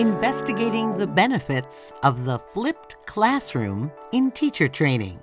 investigating the benefits of the flipped classroom in teacher training.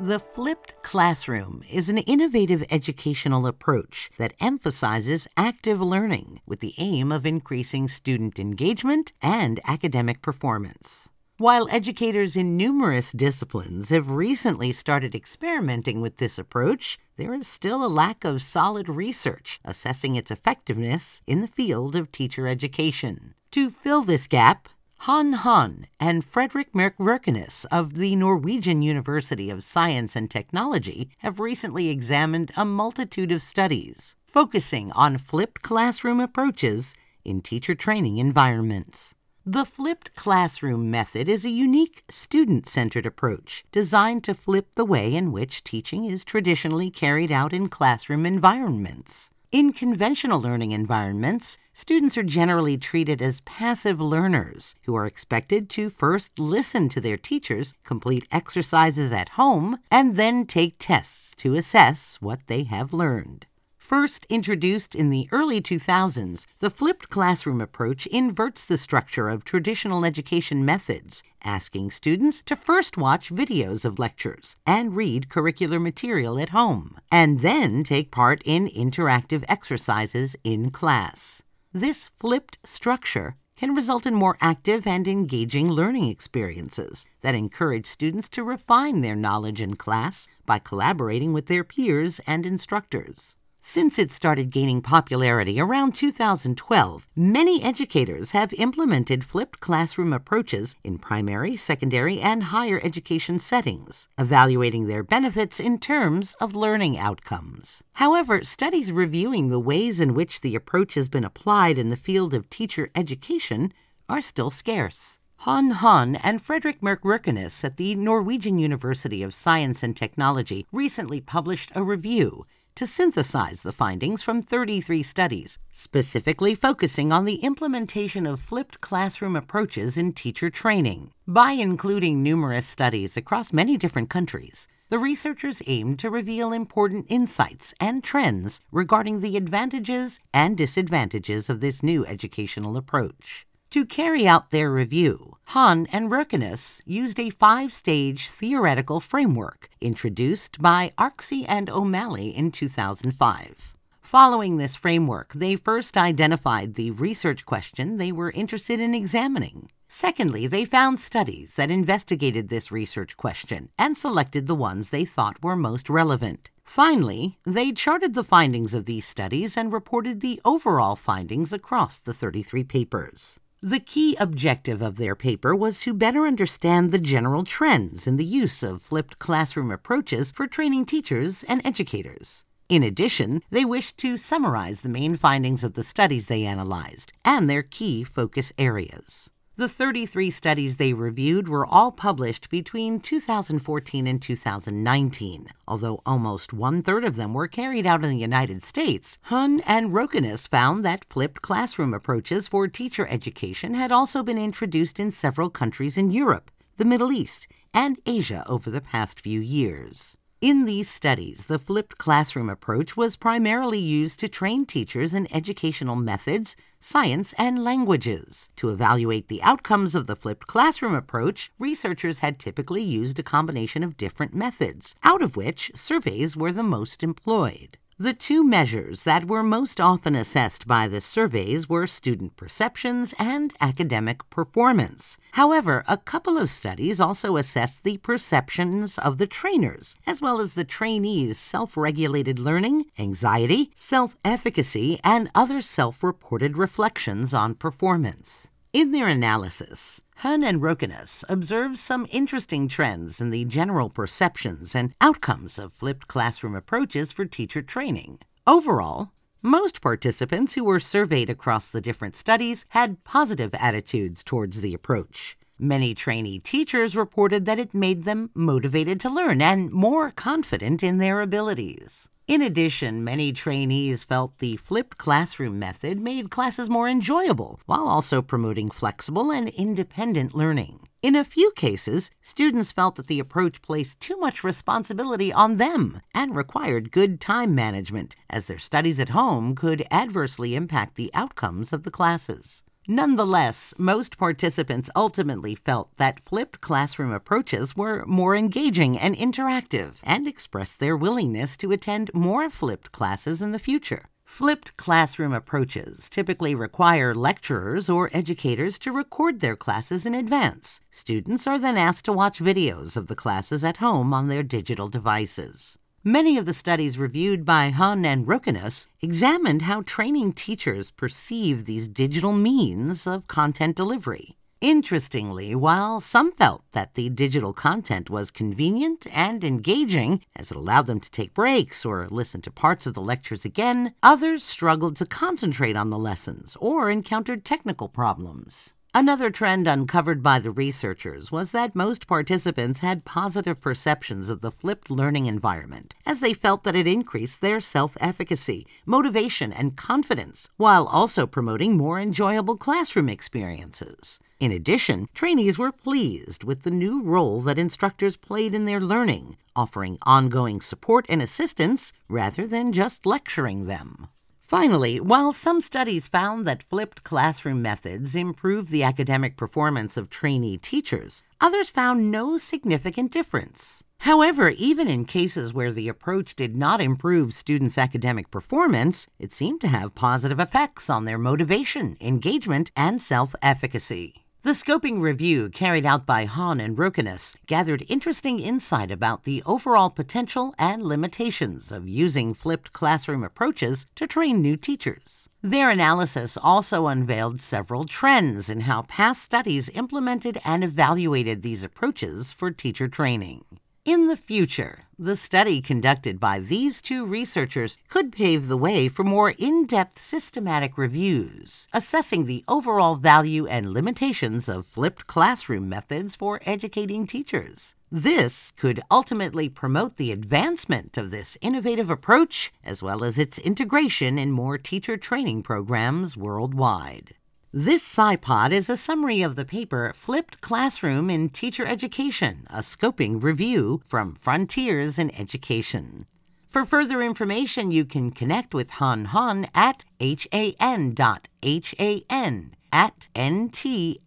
The flipped classroom is an innovative educational approach that emphasizes active learning with the aim of increasing student engagement and academic performance. While educators in numerous disciplines have recently started experimenting with this approach, there is still a lack of solid research assessing its effectiveness in the field of teacher education. To fill this gap, Han Han and Fredrik Mørk of the Norwegian University of Science and Technology have recently examined a multitude of studies focusing on flipped classroom approaches in teacher training environments. The flipped classroom method is a unique student centered approach designed to flip the way in which teaching is traditionally carried out in classroom environments. In conventional learning environments, students are generally treated as passive learners who are expected to first listen to their teachers, complete exercises at home, and then take tests to assess what they have learned. First introduced in the early 2000s, the flipped classroom approach inverts the structure of traditional education methods, asking students to first watch videos of lectures and read curricular material at home, and then take part in interactive exercises in class. This flipped structure can result in more active and engaging learning experiences that encourage students to refine their knowledge in class by collaborating with their peers and instructors. Since it started gaining popularity around 2012, many educators have implemented flipped classroom approaches in primary, secondary, and higher education settings, evaluating their benefits in terms of learning outcomes. However, studies reviewing the ways in which the approach has been applied in the field of teacher education are still scarce. Han Han and Fredrik Mørk at the Norwegian University of Science and Technology recently published a review to synthesize the findings from 33 studies, specifically focusing on the implementation of flipped classroom approaches in teacher training. By including numerous studies across many different countries, the researchers aimed to reveal important insights and trends regarding the advantages and disadvantages of this new educational approach. To carry out their review, Han and Røkenes used a five stage theoretical framework introduced by Arksey and O'Malley in 2005. Following this framework, they first identified the research question they were interested in examining. Secondly, they found studies that investigated this research question and selected the ones they thought were most relevant. Finally, they charted the findings of these studies and reported the overall findings across the 33 papers. The key objective of their paper was to better understand the general trends in the use of flipped classroom approaches for training teachers and educators. In addition, they wished to summarize the main findings of the studies they analyzed and their key focus areas. The 33 studies they reviewed were all published between 2014 and 2019. Although almost one third of them were carried out in the United States, Hun and Røkenes found that flipped classroom approaches for teacher education had also been introduced in several countries in Europe, the Middle East, and Asia over the past few years. In these studies, the flipped classroom approach was primarily used to train teachers in educational methods, science, and languages. To evaluate the outcomes of the flipped classroom approach, researchers had typically used a combination of different methods, out of which surveys were the most employed. The two measures that were most often assessed by the surveys were student perceptions and academic performance. However, a couple of studies also assessed the perceptions of the trainers, as well as the trainees' self regulated learning, anxiety, self efficacy, and other self reported reflections on performance. In their analysis, Hun and Røkenes observed some interesting trends in the general perceptions and outcomes of flipped classroom approaches for teacher training. Overall, most participants who were surveyed across the different studies had positive attitudes towards the approach. Many trainee teachers reported that it made them motivated to learn and more confident in their abilities. In addition, many trainees felt the flipped classroom method made classes more enjoyable while also promoting flexible and independent learning. In a few cases, students felt that the approach placed too much responsibility on them and required good time management, as their studies at home could adversely impact the outcomes of the classes. Nonetheless, most participants ultimately felt that flipped classroom approaches were more engaging and interactive and expressed their willingness to attend more flipped classes in the future. Flipped classroom approaches typically require lecturers or educators to record their classes in advance. Students are then asked to watch videos of the classes at home on their digital devices. Many of the studies reviewed by Hun and Røkenes examined how training teachers perceive these digital means of content delivery. Interestingly, while some felt that the digital content was convenient and engaging, as it allowed them to take breaks or listen to parts of the lectures again, others struggled to concentrate on the lessons or encountered technical problems. Another trend uncovered by the researchers was that most participants had positive perceptions of the flipped learning environment, as they felt that it increased their self efficacy, motivation, and confidence, while also promoting more enjoyable classroom experiences. In addition, trainees were pleased with the new role that instructors played in their learning, offering ongoing support and assistance rather than just lecturing them. Finally, while some studies found that flipped classroom methods improved the academic performance of trainee teachers, others found no significant difference. However, even in cases where the approach did not improve students' academic performance, it seemed to have positive effects on their motivation, engagement, and self efficacy. The scoping review carried out by Han and Røkenes gathered interesting insight about the overall potential and limitations of using flipped classroom approaches to train new teachers. Their analysis also unveiled several trends in how past studies implemented and evaluated these approaches for teacher training. In the future, the study conducted by these two researchers could pave the way for more in depth systematic reviews, assessing the overall value and limitations of flipped classroom methods for educating teachers. This could ultimately promote the advancement of this innovative approach, as well as its integration in more teacher training programs worldwide. This SciPod is a summary of the paper Flipped Classroom in Teacher Education, a scoping review from Frontiers in Education. For further information, you can connect with Han Han at han dot han at ntnu.no.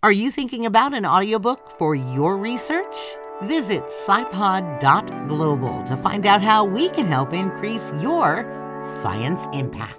Are you thinking about an audiobook for your research? Visit scipod.global to find out how we can help increase your science impact.